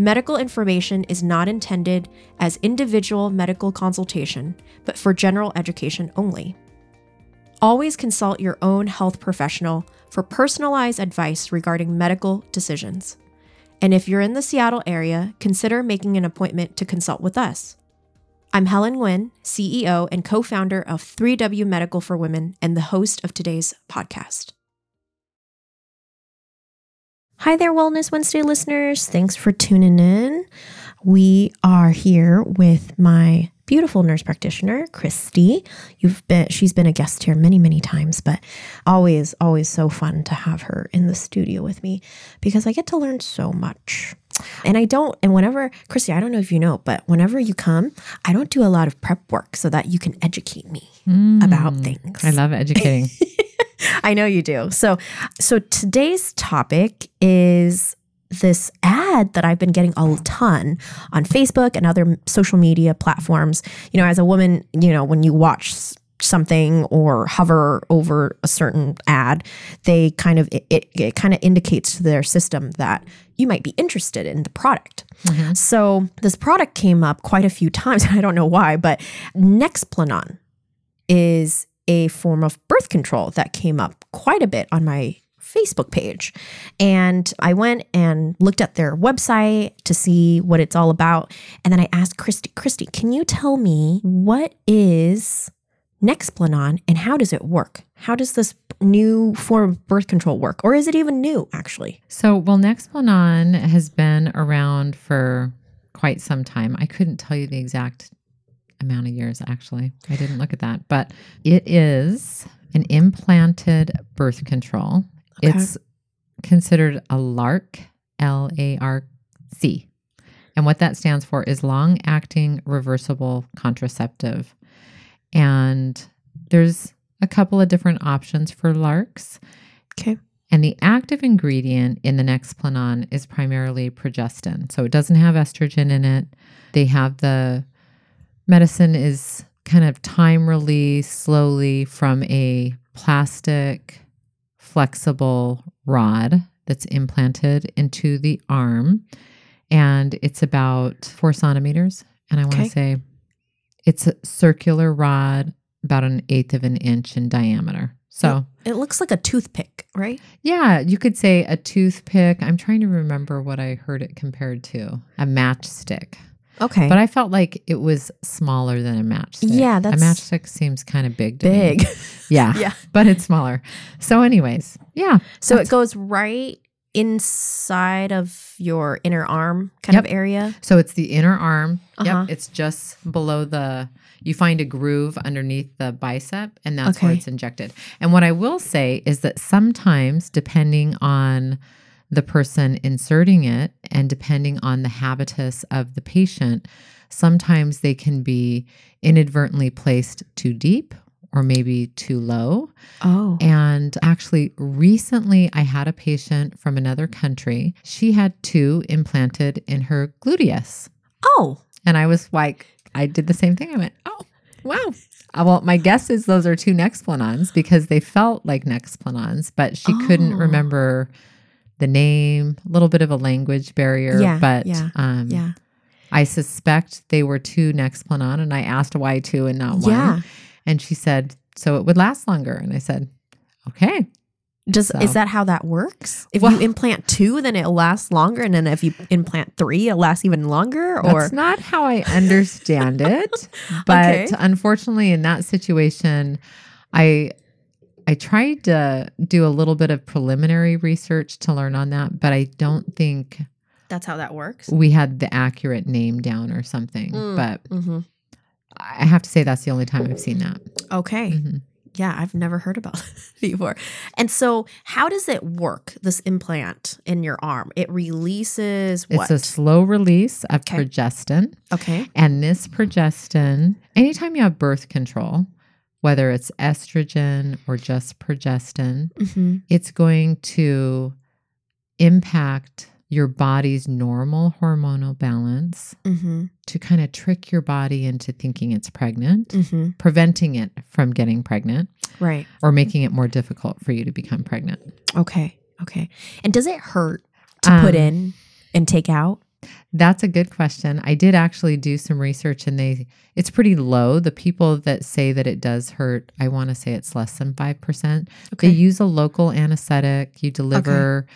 Medical information is not intended as individual medical consultation, but for general education only. Always consult your own health professional for personalized advice regarding medical decisions. And if you're in the Seattle area, consider making an appointment to consult with us. I'm Helen Nguyen, CEO and co founder of 3W Medical for Women and the host of today's podcast. Hi there, Wellness Wednesday listeners. Thanks for tuning in. We are here with my beautiful nurse practitioner, Christi. You've been she's been a guest here many, many times, but always, always so fun to have her in the studio with me because I get to learn so much. And I don't, and whenever, Christi, I don't know if you know, but whenever you come, I don't do a lot of prep work so that you can educate me mm, about things. I love educating. I know you do. So, so today's topic is this ad that I've been getting a ton on Facebook and other social media platforms. You know, as a woman, you know, when you watch something or hover over a certain ad, they kind of it, it, it kind of indicates to their system that you might be interested in the product. Mm-hmm. So this product came up quite a few times. I don't know why, but Nexplanon is a form of birth control that came up quite a bit on my Facebook page. And I went and looked at their website to see what it's all about. And then I asked Christi, Christi, can you tell me what is Nexplanon and how does it work? How does this new form of birth control work? Or is it even new, actually? So, well, Nexplanon has been around for quite some time. I couldn't tell you the exact amount of years, actually. I didn't look at that, but it is an implanted birth control. Okay. It's considered a LARC, L A R C. And what that stands for is long acting reversible contraceptive. And there's a couple of different options for LARCs. Okay. And the active ingredient in the Nexplanon is primarily progestin. So it doesn't have estrogen in it. They have the medicine is kind of time release slowly from a plastic flexible rod that's implanted into the arm. And it's about four centimeters. And I want to okay. say it's a circular rod about an eighth of an inch in diameter. So it looks like a toothpick, right? Yeah, you could say a toothpick. I'm trying to remember what I heard it compared to a matchstick. Okay. But I felt like it was smaller than a matchstick. Yeah, that's a matchstick seems kind of big. big. Yeah. yeah. But it's smaller. So, anyways, yeah. So it goes right inside of your inner arm kind yep. of area. So it's the inner arm. Uh-huh. Yep. It's just below the you find a groove underneath the bicep and that's okay. where it's injected. And what I will say is that sometimes depending on the person inserting it and depending on the habitus of the patient, sometimes they can be inadvertently placed too deep or maybe too low. Oh. And actually, recently I had a patient from another country. She had two implanted in her gluteus. Oh. And I was like, I did the same thing. I went, oh, wow. Uh, well, my guess is those are two Nexplanons because they felt like Nexplanons, but she oh. couldn't remember the name, a little bit of a language barrier. Yeah, but yeah, um, yeah. I suspect they were two Nexplanon, and I asked why two and not one. Yeah. And she said, so it would last longer. And I said, okay. Does so. is that how that works? If well, you implant two, then it'll last longer, and then if you implant three, it'll last even longer. Or that's not how I understand it. But okay. unfortunately, in that situation, I I tried to do a little bit of preliminary research to learn on that, but I don't think that's how that works. We had the accurate name down or something, mm, but mm-hmm. I have to say that's the only time I've seen that. Okay. Mm-hmm. yeah, I've never heard about it before. And so, how does it work? This implant in your arm, it releases what? It's a slow release of Okay. progestin. okay. And this progestin, anytime you have birth control, whether it's estrogen or just progestin, Mm-hmm. it's going to impact your body's normal hormonal balance Mm-hmm. to kind of trick your body into thinking it's pregnant, Mm-hmm. preventing it from getting pregnant Right. or making it more difficult for you to become pregnant. Okay. Okay. And does it hurt to put Um, in and take out? That's a good question. I did actually do some research and they it's pretty low. The people that say that it does hurt, I want to say it's less than 5%. They use a local anesthetic. You deliver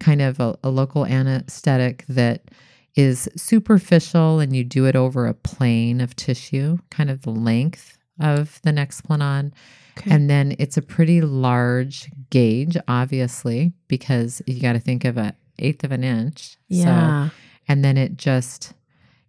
kind of a, a local anesthetic that is superficial and you do it over a plane of tissue, kind of the length of the Nexplanon. Okay. And then it's a pretty large gauge, obviously, because you got to think of a eighth of an inch. So yeah. And then it just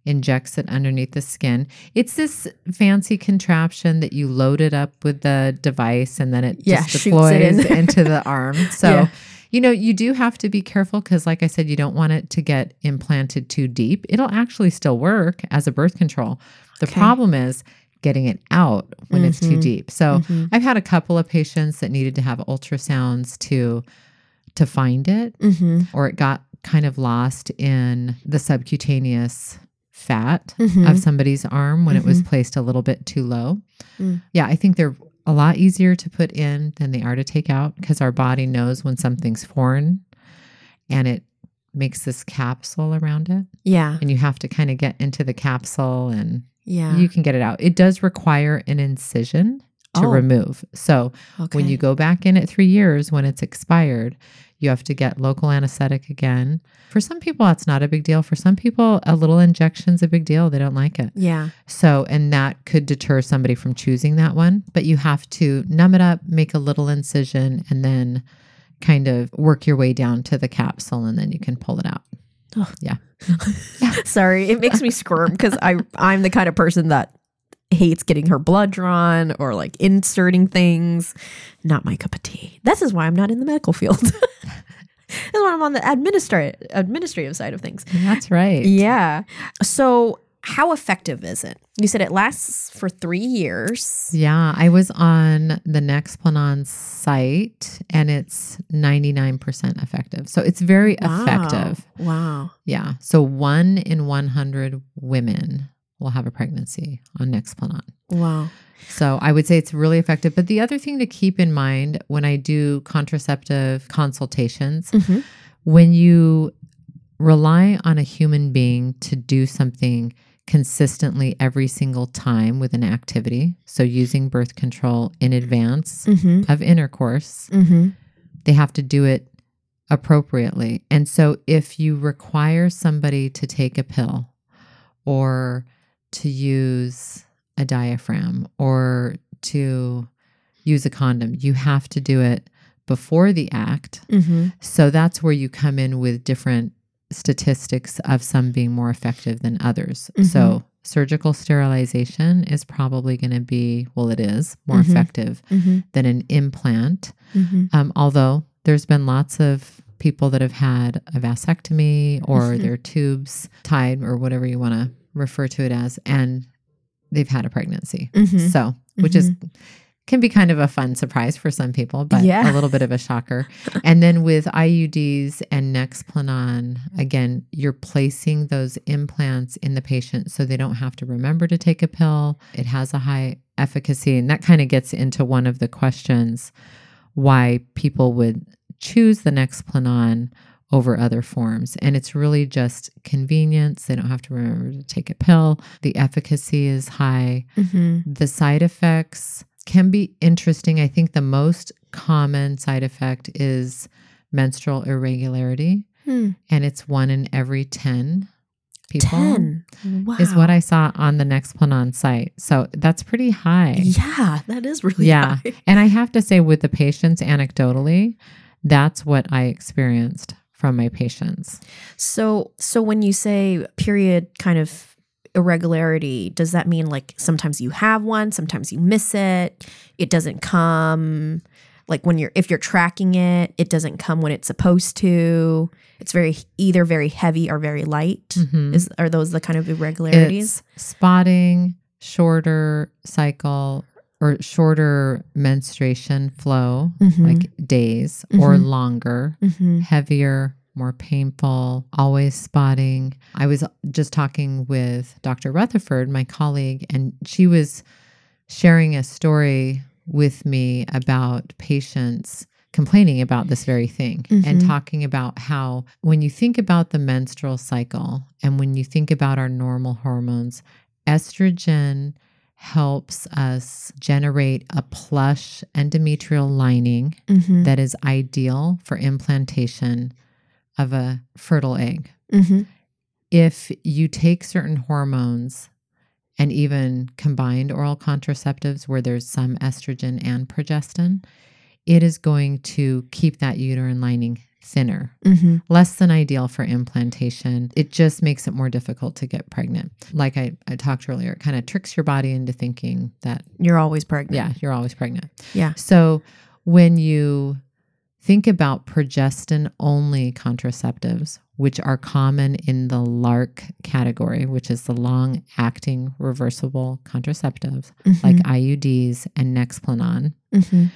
injects it underneath the skin. It's this fancy contraption that you load it up with the device and then it Yeah, just it in. deploys into the arm. So, Yeah. you know, you do have to be careful because, like I said, you don't want it to get implanted too deep. It'll actually still work as a birth control. The Okay. problem is getting it out when it's too Mhm. deep. So, Mhm. I've had a couple of patients that needed to have ultrasounds to to find it Mm-hmm. or it got kind of lost in the subcutaneous fat Mhm. of somebody's arm when it was placed a little bit too low. Mm. Yeah, I think they're a lot easier to put in than they are to take out because our body knows when something's foreign and it makes this capsule around it. Yeah. And you have to kind of get into the capsule and Yeah. you can get it out. It does require an incision to Oh. remove. So okay. when you go back in at three years when it's expired, you have to get local anesthetic again. For some people, that's not a big deal. For some people, a little injection's a big deal. They don't like it. Yeah. So, and that could deter somebody from choosing that one. But you have to numb it up, make a little incision, and then kind of work your way down to the capsule, and then you can pull it out. Oh. Yeah. Sorry, it makes me squirm because I I'm the kind of person that hates getting her blood drawn or like inserting things. Not my cup of tea. This is why I'm not in the medical field. That's why I'm on the administrative administrative side of things. That's right. Yeah. So how effective is it? You said it lasts for three years. Yeah, I was on the Nexplanon site and it's 99% effective. So it's very Wow. effective. Wow. Yeah. So one in 100 women will have a pregnancy on Nexplanon. Wow. So I would say it's really effective. But the other thing to keep in mind when I do contraceptive consultations, Mhm. when you rely on a human being to do something consistently every single time with an activity, so using birth control in advance Mm-hmm. of intercourse, Mm-hmm. they have to do it appropriately. And so if you require somebody to take a pill or to use a diaphragm or to use a condom, you have to do it before the act. Mm-hmm. So that's where you come in with different statistics of some being more effective than others. So surgical sterilization is probably going to be, well, it is more Mhm. effective Mm-hmm. than an implant. Mm-hmm. Um, although there's been lots of people that have had a vasectomy or Mhm. their tubes tied or whatever you want to refer to it as, and they've had a pregnancy. Mhm. So, which is can be kind of a fun surprise for some people, but Yeah. a little bit of a shocker. and then with IUDs and Nexplanon, again, you're placing those implants in the patient so they don't have to remember to take a pill. It has a high efficacy, and that kind of gets into one of the questions why people would choose the Nexplanon over other forms. And it's really just convenience. They don't have to remember to take a pill. The efficacy is high. Mm-hmm. The side effects can be interesting. I think the most common side effect is menstrual irregularity, Hmm. and it's one in every 10 people. Ten. Wow. Is what I saw on the Nexplanon site. So that's pretty high. Yeah, that is really Yeah. high. And I have to say, with the patients, anecdotally, that's what I experienced from my patients. So so when you say period kind of irregularity, does that mean like sometimes you have one, sometimes you miss it, it doesn't come like when you're if you're tracking it, it doesn't come when it's supposed to. It's very either very heavy or very light. Mhm. Is are those the kind of irregularities? It's spotting, shorter cycle or shorter menstruation flow, Mhm. like days or Mhm. longer, Mhm. heavier, more painful, always spotting. I was just talking with Dr. Rutherford, my colleague, and she was sharing a story with me about patients complaining about this very thing and Mhm. talking about how when you think about the menstrual cycle and when you think about our normal hormones, estrogen helps us generate a plush endometrial lining Mhm. that is ideal for implantation of a fertile egg. Mhm. If you take certain hormones and even combined oral contraceptives where there's some estrogen and progestin, it is going to keep that uterine lining thinner, Mhm. less than ideal for implantation. It just makes it more difficult to get pregnant. Like I, I talked earlier, it kind of tricks your body into thinking that You're always pregnant. yeah, you're always pregnant. Yeah. So when you think about progestin only contraceptives, which are common in the LARC category, which is the long acting reversible contraceptives like Mhm. IUDs and Nexplanon, Mhm.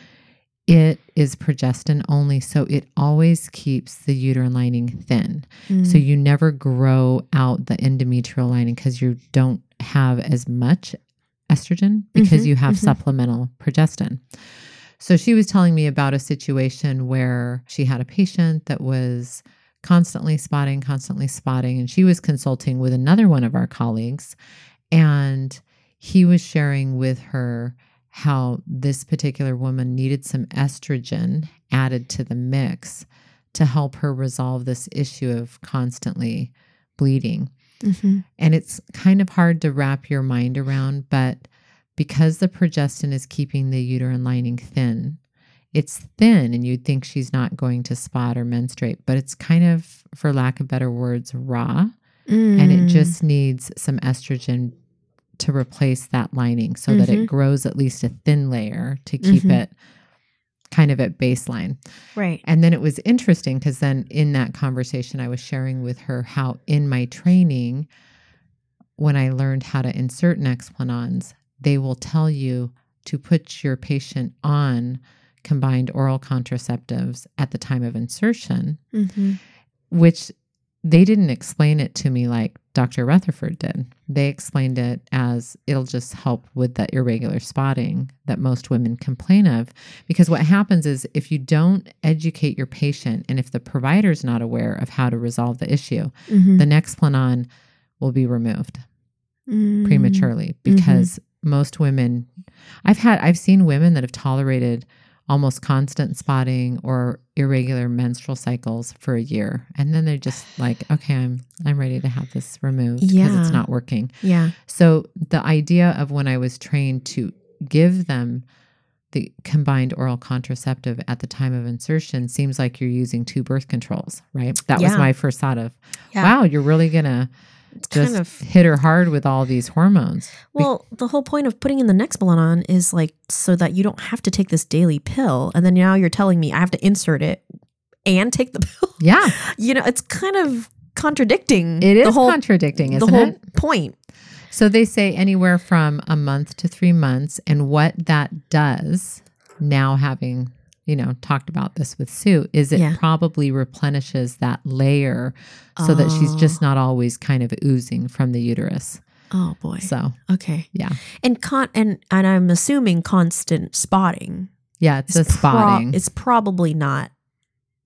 It is progestin only. So it always keeps the uterine lining thin. So Mm. you never grow out the endometrial lining because you don't have as much estrogen because Mhm, you have mhm. supplemental progestin. So she was telling me about a situation where she had a patient that was constantly spotting, constantly spotting, and she was consulting with another one of our colleagues. And he was sharing with her how this particular woman needed some estrogen added to the mix to help her resolve this issue of constantly bleeding. Mhm. And it's kind of hard to wrap your mind around, but because the progestin is keeping the uterine lining thin, it's thin and you'd think she's not going to spot or menstruate, but it's kind of, for lack of better words, raw. And it Mm. just needs some estrogen to replace that lining so that Mhm. it grows at least a thin layer to keep Mhm. it kind of at baseline. right. And then it was interesting because then in that conversation, I was sharing with her how in my training, when I learned how to insert Nexplanons, they will tell you to put your patient on combined oral contraceptives at the time of insertion, Mhm. which they didn't explain it to me like Dr. Rutherford did. They explained it as it'll just help with the irregular spotting that most women complain of. Because what happens is if you don't educate your patient and if the provider's not aware of how to resolve the issue, Mhm. the Nexplanon will be removed Mm. prematurely because most women I've had I've seen women that have tolerated almost constant spotting or irregular menstrual cycles for a year and then they're just like okay I'm I'm ready to have this removed because Yeah. it's not working. Yeah. So the idea of when I was trained to give them the combined oral contraceptive at the time of insertion seems like you're using two birth controls, right? That was my first thought of, Yeah. wow, you're really going to It's just kind of hit her hard with all these hormones. Be- Well, the whole point of putting in the Nexplanon is like so that you don't have to take this daily pill, and then now you're telling me I have to insert it and take the pill. yeah, you know, it's kind of contradicting. it is the whole contradicting, the isn't whole it? point. So they say anywhere from a month to three months. And what that does, now having, you know, talked about this with Sue, is it Yeah. probably replenishes that layer so that she's Oh. just not always kind of oozing from the uterus. Oh boy. So Okay. yeah. And con and and I'm assuming constant spotting. Yeah, it's a is pro- spotting. it's probably not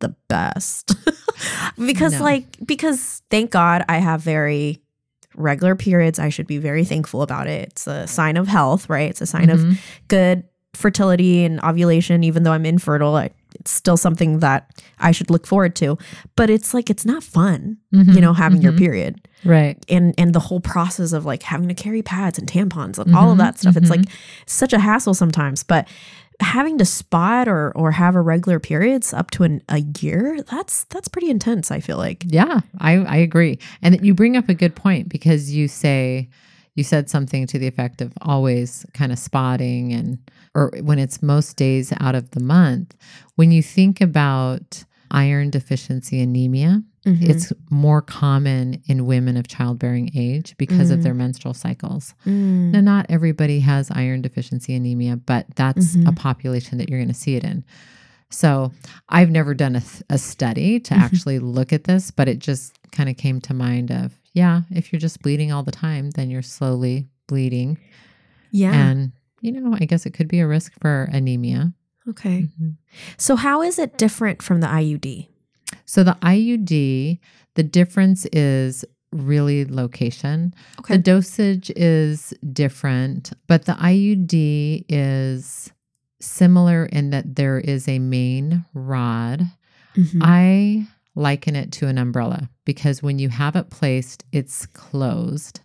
the best because No. like because thank God I have very regular periods. I should be very thankful about it. It's a sign of health, right? It's a sign of Mhm. good fertility and ovulation. Even though I'm infertile, I, it's still something that I should look forward to. But it's like it's not fun, Mhm. you know, having your Mhm. period right. and and the whole process of like having to carry pads and tampons and all of Mhm, that stuff. It's like such a hassle sometimes. But having to spot or or have a irregular periods up to an, a year, that's that's pretty intense, I feel like. Yeah, I, I agree. And you bring up a good point because you say, you said something to the effect of always kind of spotting and, or when it's most days out of the month. When you think about iron deficiency anemia, Mhm. it's more common in women of childbearing age because of Mm. their menstrual cycles. Mm. Now, not everybody has iron deficiency anemia, but that's a Mhm. population that you're going to see it in. So I've never done a, a study to Mhm. actually look at this, but it just kind of came to mind of, yeah, if you're just bleeding all the time, then you're slowly bleeding. yeah. And, you know, I guess it could be a risk for anemia. okay. Mhm. So how is it different from the IUD? So the IUD, the difference is really location. Okay. The dosage is different, but the IUD is similar in that there is a main rod. Mhm. I liken it to an umbrella because when you have it placed, it's closed.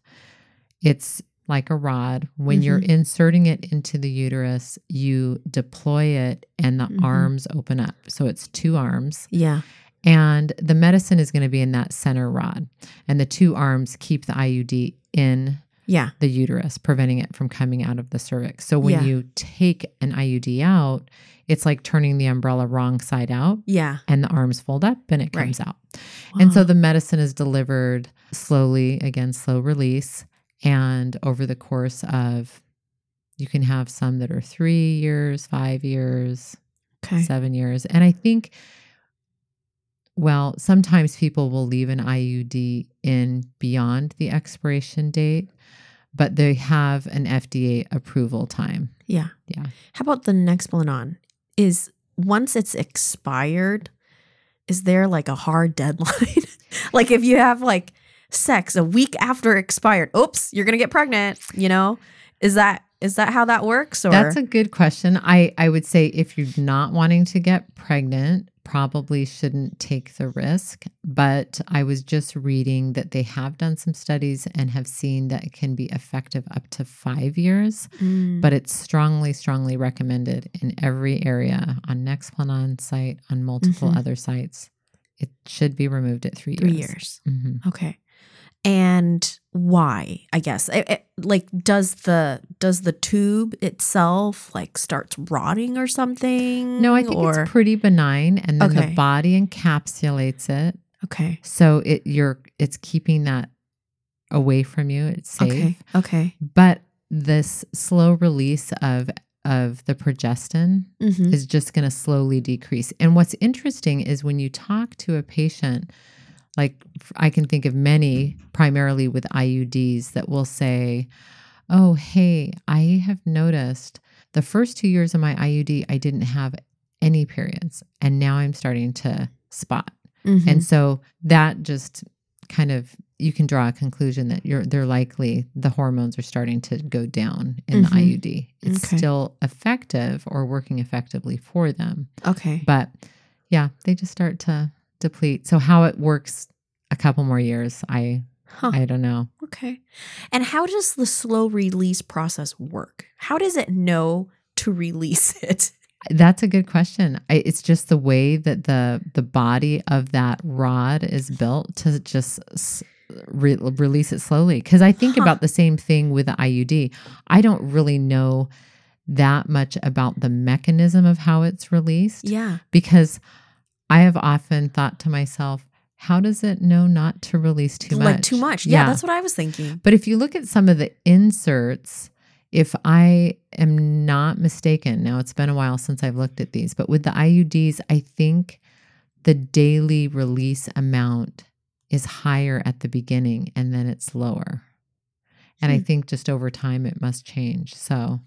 It's like a rod. When you're inserting it into the uterus, you deploy it and the Mhm. arms open up. So it's two arms. yeah. And the medicine is going to be in that center rod. And the two arms keep the IUD in Yeah. the uterus, preventing it from coming out of the cervix. So when Yeah. you take an IUD out, it's like turning the umbrella wrong side out Yeah. and the arms fold up and it Right. comes out. And so the medicine is delivered slowly, again, slow release. And over the course of, you can have some that are three years, five years, okay. seven years. And I think, well, sometimes people will leave an IUD in beyond the expiration date, but they have an FDA approval time. Yeah. Yeah. How about the Nexplanon? Is once it's expired, is there like a hard deadline? like if you have like sex a week after expired, oops, you're gonna get pregnant. You know, is that is that how that works? Or That's a good question. I, I would say if you're not wanting to get pregnant, probably shouldn't take the risk. But I was just reading that they have done some studies and have seen that it can be effective up to five years. Mm, but it's strongly, strongly recommended in every area on Nexplanon site, on multiple Mhm. other sites. It should be removed at three, three years. years. Mhm. Okay. And why? I guess It- it- like does the does the tube itself like starts rotting or something? No, I think or, it's pretty benign, and then Okay. the body encapsulates it, okay. so it you're it's keeping that away from you. It's safe, Okay. Okay. but this slow release of of the progestin hmm is just going to slowly decrease. And what's interesting is when you talk to a patient, like I can think of many, primarily with IUDs, that will say, Oh, hey, I have noticed the first two years of my IUD, I didn't have any periods. And now I'm starting to spot. Mm-hmm. And so that just kind of you can draw a conclusion that you're they're likely the hormones are starting to go down in Mhm. the IUD. It's Okay. still effective or working effectively for them. okay. But yeah, they just start to deplete. So how it works a couple more years, I Huh. I don't know. Okay. And how does the slow release process work? How does it know to release it? That's a good question. I, it's just the way that the the body of that rod is built to just re- release it slowly. Because I think Huh. about the same thing with the IUD. I don't really know that much about the mechanism of how it's released Yeah. because I have often thought to myself, how does it know not to release too much? Like too much. Yeah, that's what I was thinking. But if you look at some of the inserts, if I am not mistaken, now it's been a while since I've looked at these, but with the IUDs, I think the daily release amount is higher at the beginning and then it's lower. And I Hmm. think just over time it must change. So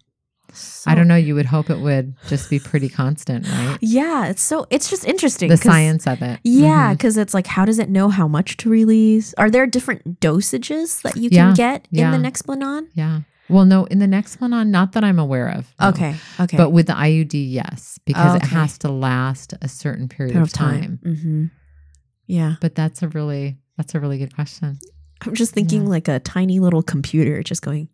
I don't know. You would hope it would just be pretty constant, right? Yeah, it's so it's just interesting. The science of it. Yeah, because it's like, how does it know how much to release? Are there different dosages that you can Yeah, get yeah. in the Nexplanon? Yeah. Well, no, in the Nexplanon not that I'm aware of. no. Okay, okay. But with the IUD, yes, because it has to last a certain period, Period of time. hmm Yeah, But that's a really that's a really good question. I'm just thinking Yeah. like a tiny little computer just going.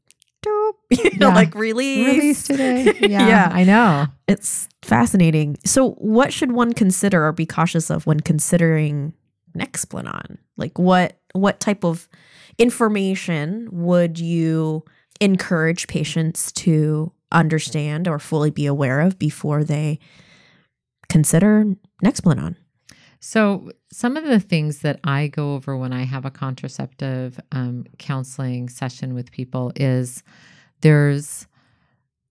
"Doop, Yeah. like release. Release today. Yeah, Yeah. I know. It's fascinating. So, what should one consider or be cautious of when considering Nexplanon? Like, what what type of information would you encourage patients to understand or fully be aware of before they consider Nexplanon? So, some of the things that I go over when I have a contraceptive um, counseling session with people is there's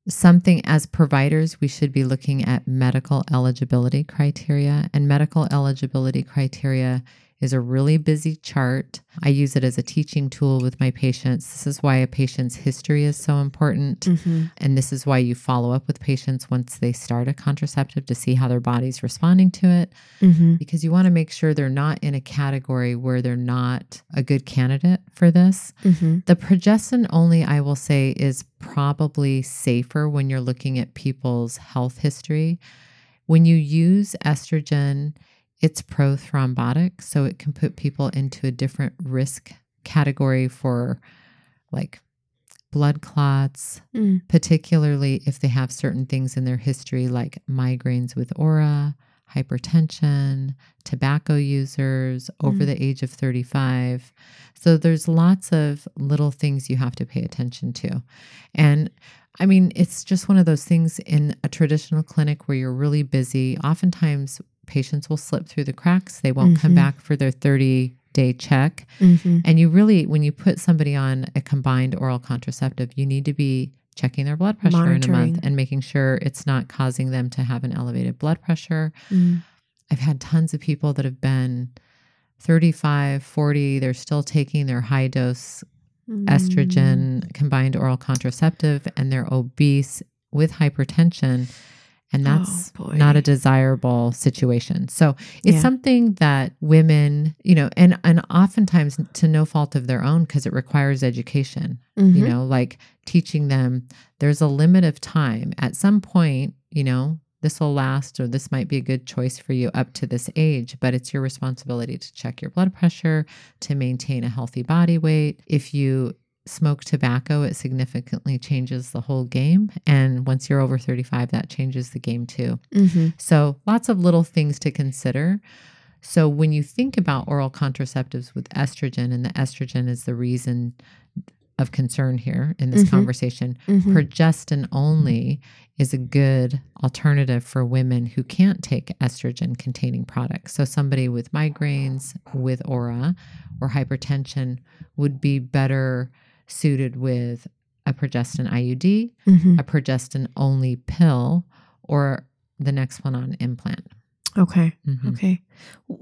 something as providers, we should be looking at medical eligibility criteria. And medical eligibility criteria is a really busy chart. I use it as a teaching tool with my patients. This is why a patient's history is so important. Mm-hmm. And this is why you follow up with patients once they start a contraceptive to see how their body's responding to it Mm-hmm. because you want to make sure they're not in a category where they're not a good candidate for this. Mm-hmm. The progestin only, I will say, is probably safer when you're looking at people's health history. When you use estrogen, it's prothrombotic, so it can put people into a different risk category for like blood clots, Mm. particularly if they have certain things in their history like migraines with aura, hypertension, tobacco users over Mm. the age of 35. So there's lots of little things you have to pay attention to. And I mean, it's just one of those things in a traditional clinic where you're really busy. Oftentimes, patients will slip through the cracks. They won't come Mhm. back for their 30 day check. Mm-hmm. And you really, when you put somebody on a combined oral contraceptive, you need to be checking their blood pressure in a month and making sure it's not causing them to have an elevated blood pressure. Mm. I've had tons of people that have been 35, 40, they're still taking their high dose Mm. estrogen combined oral contraceptive and they're obese with hypertension. And that's Oh, not a desirable situation. So it's Yeah. something that women, you know, and and oftentimes to no fault of their own because it requires education. You Mhm. know, like teaching them there's a limit of time. At some point, you know, this will last or this might be a good choice for you up to this age, but it's your responsibility to check your blood pressure, to maintain a healthy body weight. If you smoke tobacco, it significantly changes the whole game. And once you're over 35, that changes the game too. Mhm. So, lots of little things to consider. So, when you think about oral contraceptives with estrogen, and the estrogen is the reason of concern here in this Mhm. conversation, Mhm. progestin only is a good alternative for women who can't take estrogen containing products. So, somebody with migraines, with aura, or hypertension would be better suited with a progestin IUD, Mhm. a progestin only pill, or the Nexplanon implant. Okay. Mhm. Okay.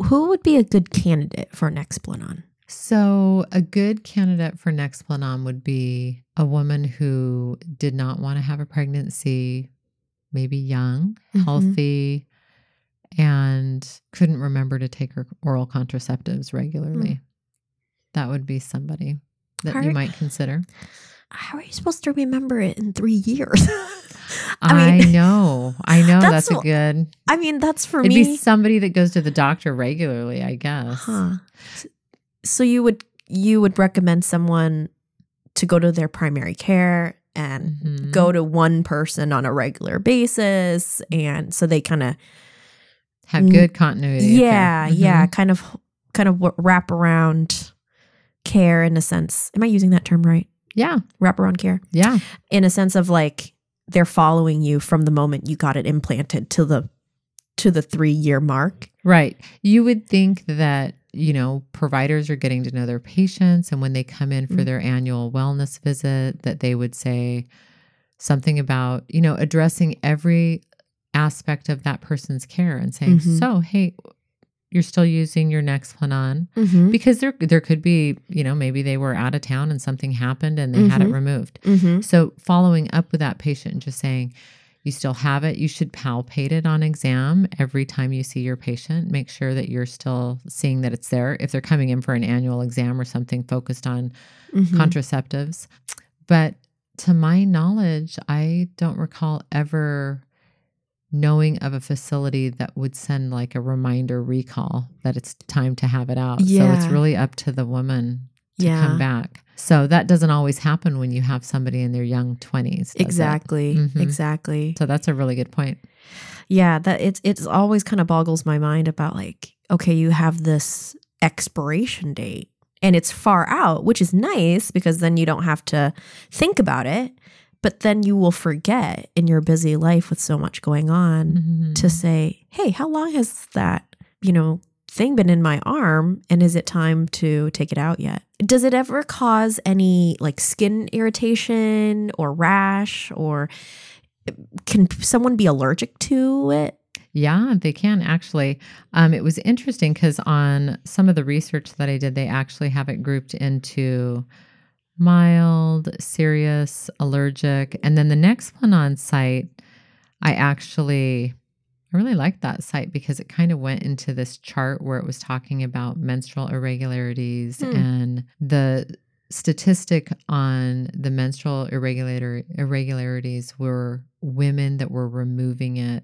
Who would be a good candidate for Nexplanon? So, a good candidate for Nexplanon would be a woman who did not want to have a pregnancy, maybe young, Mhm. healthy, and couldn't remember to take her oral contraceptives regularly. That would be somebody that you might consider. How are you supposed to remember it in three years? I, know. I know That's that's, a good. I mean, that's for It'd me. be somebody that goes to the doctor regularly, I guess. Huh. So you would you would recommend someone to go to their primary care and Mhm. go to one person on a regular basis and so they kind of have good continuity. yeah, Mhm. yeah, kind of kind of wrap around care in a sense. Am I using that term right? Yeah. Wrap around care Yeah. in a sense of like they're following you from the moment you got it implanted to the to the 3 year mark. Right. You would think that, you know, providers are getting to know their patients and when they come in for Mm. their annual wellness visit that they would say something about, you know, addressing every aspect of that person's care and saying, Mhm. "So, hey, you're still using your Nexplanon Mhm. because there there could be, you know, maybe they were out of town and something happened and they had it Mhm. removed. Mhm. So following up with that patient and just saying, you still have it. You should palpate it on exam every time you see your patient. Make sure that you're still seeing that it's there. If they're coming in for an annual exam or something focused on Mhm. contraceptives. But to my knowledge, I don't recall ever knowing of a facility that would send like a reminder recall that it's time to have it out. So it's really up to the woman to Yeah. come back. So that doesn't always happen when you have somebody in their young 20s. does it? Exactly. Mhm. Exactly. So that's a really good point. Yeah, that it's it's always kind of boggles my mind about like, okay, you have this expiration date and it's far out, which is nice because then you don't have to think about it. But then you will forget in your busy life with so much going on Mhm. to say, hey, how long has that, you know, thing been in my arm? And is it time to take it out yet? Does it ever cause any like skin irritation or rash or can someone be allergic to it? Yeah, they can actually. Um, it was interesting because on some of the research that I did, they actually have it grouped into mild, serious, allergic. And then the Nexplanon site, I actually I really liked that site because it kind of went into this chart where it was talking about menstrual irregularities Hmm. and the statistic on the menstrual irregular irregularities were women that were removing it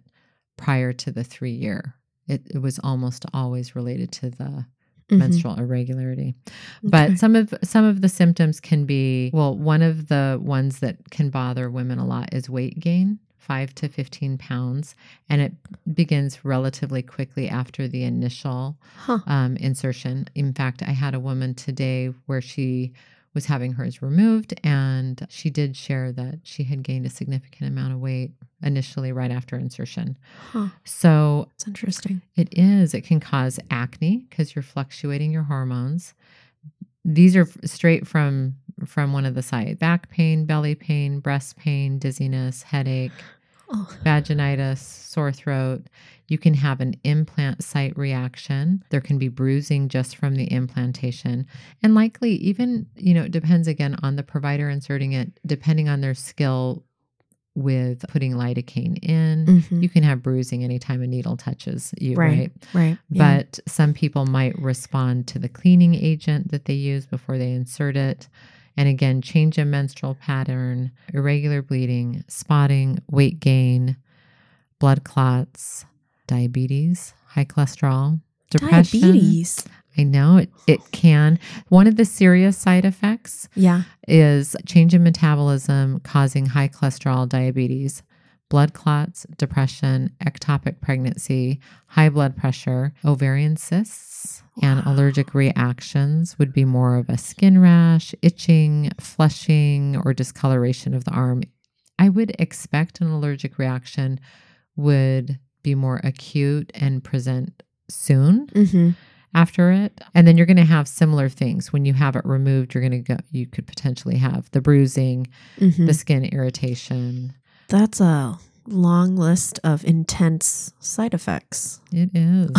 prior to the three year. It, it was almost always related to the Mhm. menstrual irregularity. But Okay. some of some of the symptoms can be well, one of the ones that can bother women a lot is weight gain, 5 to 15 pounds, and it begins relatively quickly after the initial Huh. um, insertion. In fact, I had a woman today where she was having hers removed, and she did share that she had gained a significant amount of weight initially right after insertion. Huh. So It's interesting. it is. It can cause acne because you're fluctuating your hormones. These are f- straight from from one of the sites: back pain, belly pain, breast pain, dizziness, headache, Oh, vaginitis, sore throat. You can have an implant site reaction. There can be bruising just from the implantation. And likely, even, you know, it depends again on the provider inserting it, depending on their skill with putting lidocaine in. mhm. You can have bruising anytime a needle touches you, Right. right? right. yeah. But some people might respond to the cleaning agent that they use before they insert it. And again, change in menstrual pattern, irregular bleeding, spotting, weight gain, blood clots, diabetes, high cholesterol, depression. diabetes. I know it, it can. One of the serious side effects Yeah. is change in metabolism causing high cholesterol, diabetes, blood clots, depression, ectopic pregnancy, high blood pressure, ovarian cysts, and Wow. allergic reactions would be more of a skin rash, itching, flushing, or discoloration of the arm. I would expect an allergic reaction would be more acute and present soon Mm-hmm. after it. And then you're going to have similar things. When you have it removed, you're going to go, you could potentially have the bruising, Mm-hmm. the skin irritation. That's a long list of intense side effects. It is.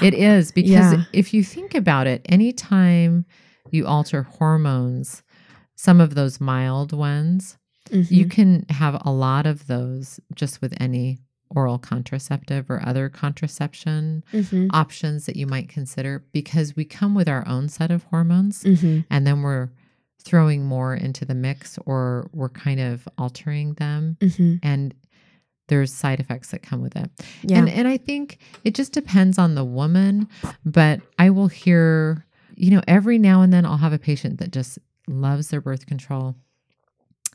it is because Yeah. if you think about it, anytime you alter hormones, some of those mild ones, you Mhm. can have a lot of those just with any oral contraceptive or other contraception Mhm. options that you might consider because we come with our own set of hormones. Mhm. and then we're throwing more into the mix or we're kind of altering them Mhm. and there's side effects that come with it. Yeah. And and I think it just depends on the woman, but I will hear, you know, every now and then I'll have a patient that just loves their birth control.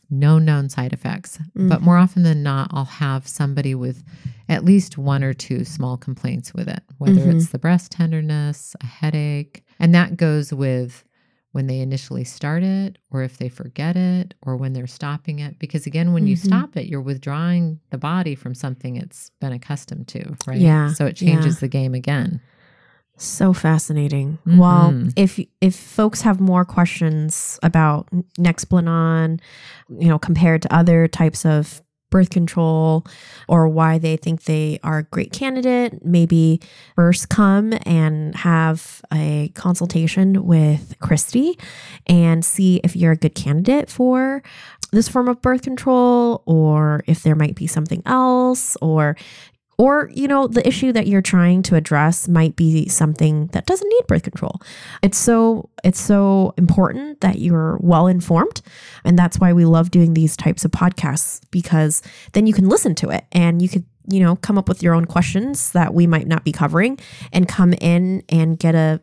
No known side effects. But Mhm. more often than not, I'll have somebody with at least one or two small complaints with it, whether Mhm. it's the breast tenderness, a headache. And that goes with when they initially start it, or if they forget it, or when they're stopping it. Because again, when you Mhm. stop it, you're withdrawing the body from something it's been accustomed to, right? Yeah, So it yeah. changes the game again. So fascinating. Well, Mhm. if if folks have more questions about Nexplanon, you know, compared to other types of birth control or why they think they are a great candidate, maybe first come and have a consultation with Christi and see if you're a good candidate for this form of birth control or if there might be something else or or you know the issue that you're trying to address might be something that doesn't need birth control. It's so it's so important that you're well informed and that's why we love doing these types of podcasts because then you can listen to it and you could you know come up with your own questions that we might not be covering and come in and get a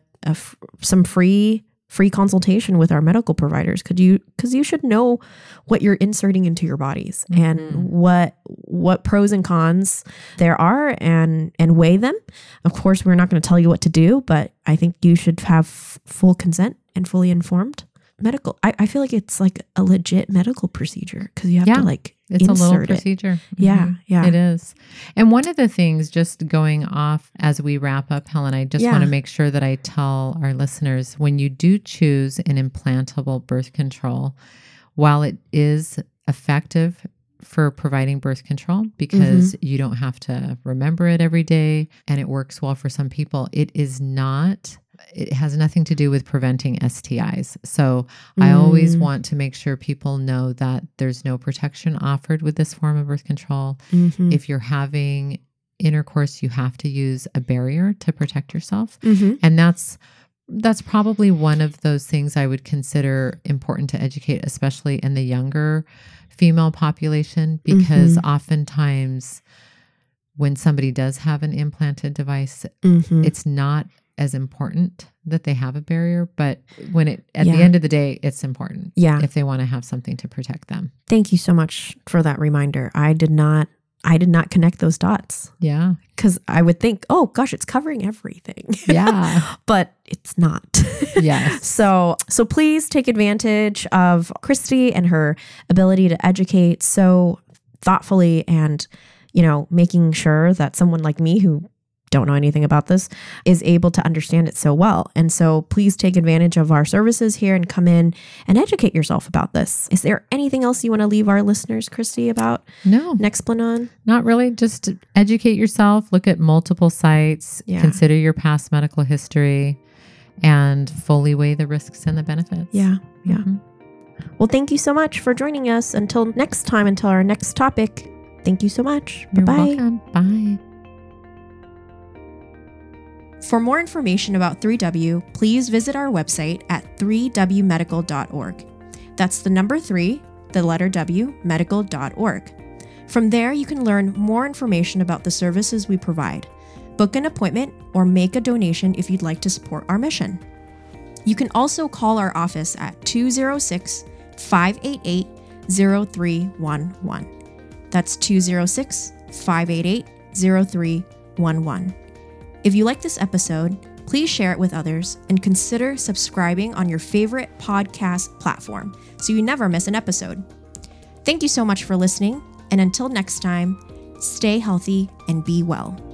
some free free consultation with our medical providers could you because you should know what you're inserting into your bodies Mhm. and what what pros and cons there are and and weigh them of course we're not going to tell you what to do but i think you should have f- full consent and fully informed medical i, I feel like it's like a legit medical procedure because you have Yeah. to like It's a little insert it. procedure. yeah Mhm. yeah It is. And one of the things, just going off as we wrap up, Helen, I just want to make sure that I tell our listeners when you do choose an implantable birth control, while it is effective for providing birth control because Mm-hmm. you don't have to remember it every day and it works well for some people, it is not. It has nothing to do with preventing STIs. So I always Mm. want to make sure people know that there's no protection offered with this form of birth control. Mhm. If you're having intercourse, you have to use a barrier to protect yourself. Mhm. And that's that's probably one of those things I would consider important to educate, especially in the younger female population, because oftentimes when somebody does have an implanted device, Mhm. it's not as important that they have a barrier, but when it at Yeah. the end of the day, it's important yeah if they want to have something to protect them. thank you so much for that reminder i did not i did not connect those dots Yeah. because i would think oh gosh it's covering everything Yeah. but it's not yes. so so please take advantage of Christi and her ability to educate so thoughtfully and you know making sure that someone like me who don't know anything about this is able to understand it so well and so please take advantage of our services here and come in and educate yourself about this is there anything else you want to leave our listeners Christi about No, nexplanon not really. Just educate yourself, look at multiple sites, Yeah. consider your past medical history, and fully weigh the risks and the benefits. yeah yeah Mhm. well thank you so much for joining us until next time until our next topic thank you so much You're bye-bye welcome. Bye. For more information about 3W, please visit our website at 3wmedical.org. That's the number 3, the letter W, medical.org. From there, you can learn more information about the services we provide, book an appointment, or make a donation if you'd like to support our mission. You can also call our office at 206 588 0311. That's 206 588 0311. If you like this episode, please share it with others and consider subscribing on your favorite podcast platform so you never miss an episode. Thank you so much for listening, and until next time, stay healthy and be well.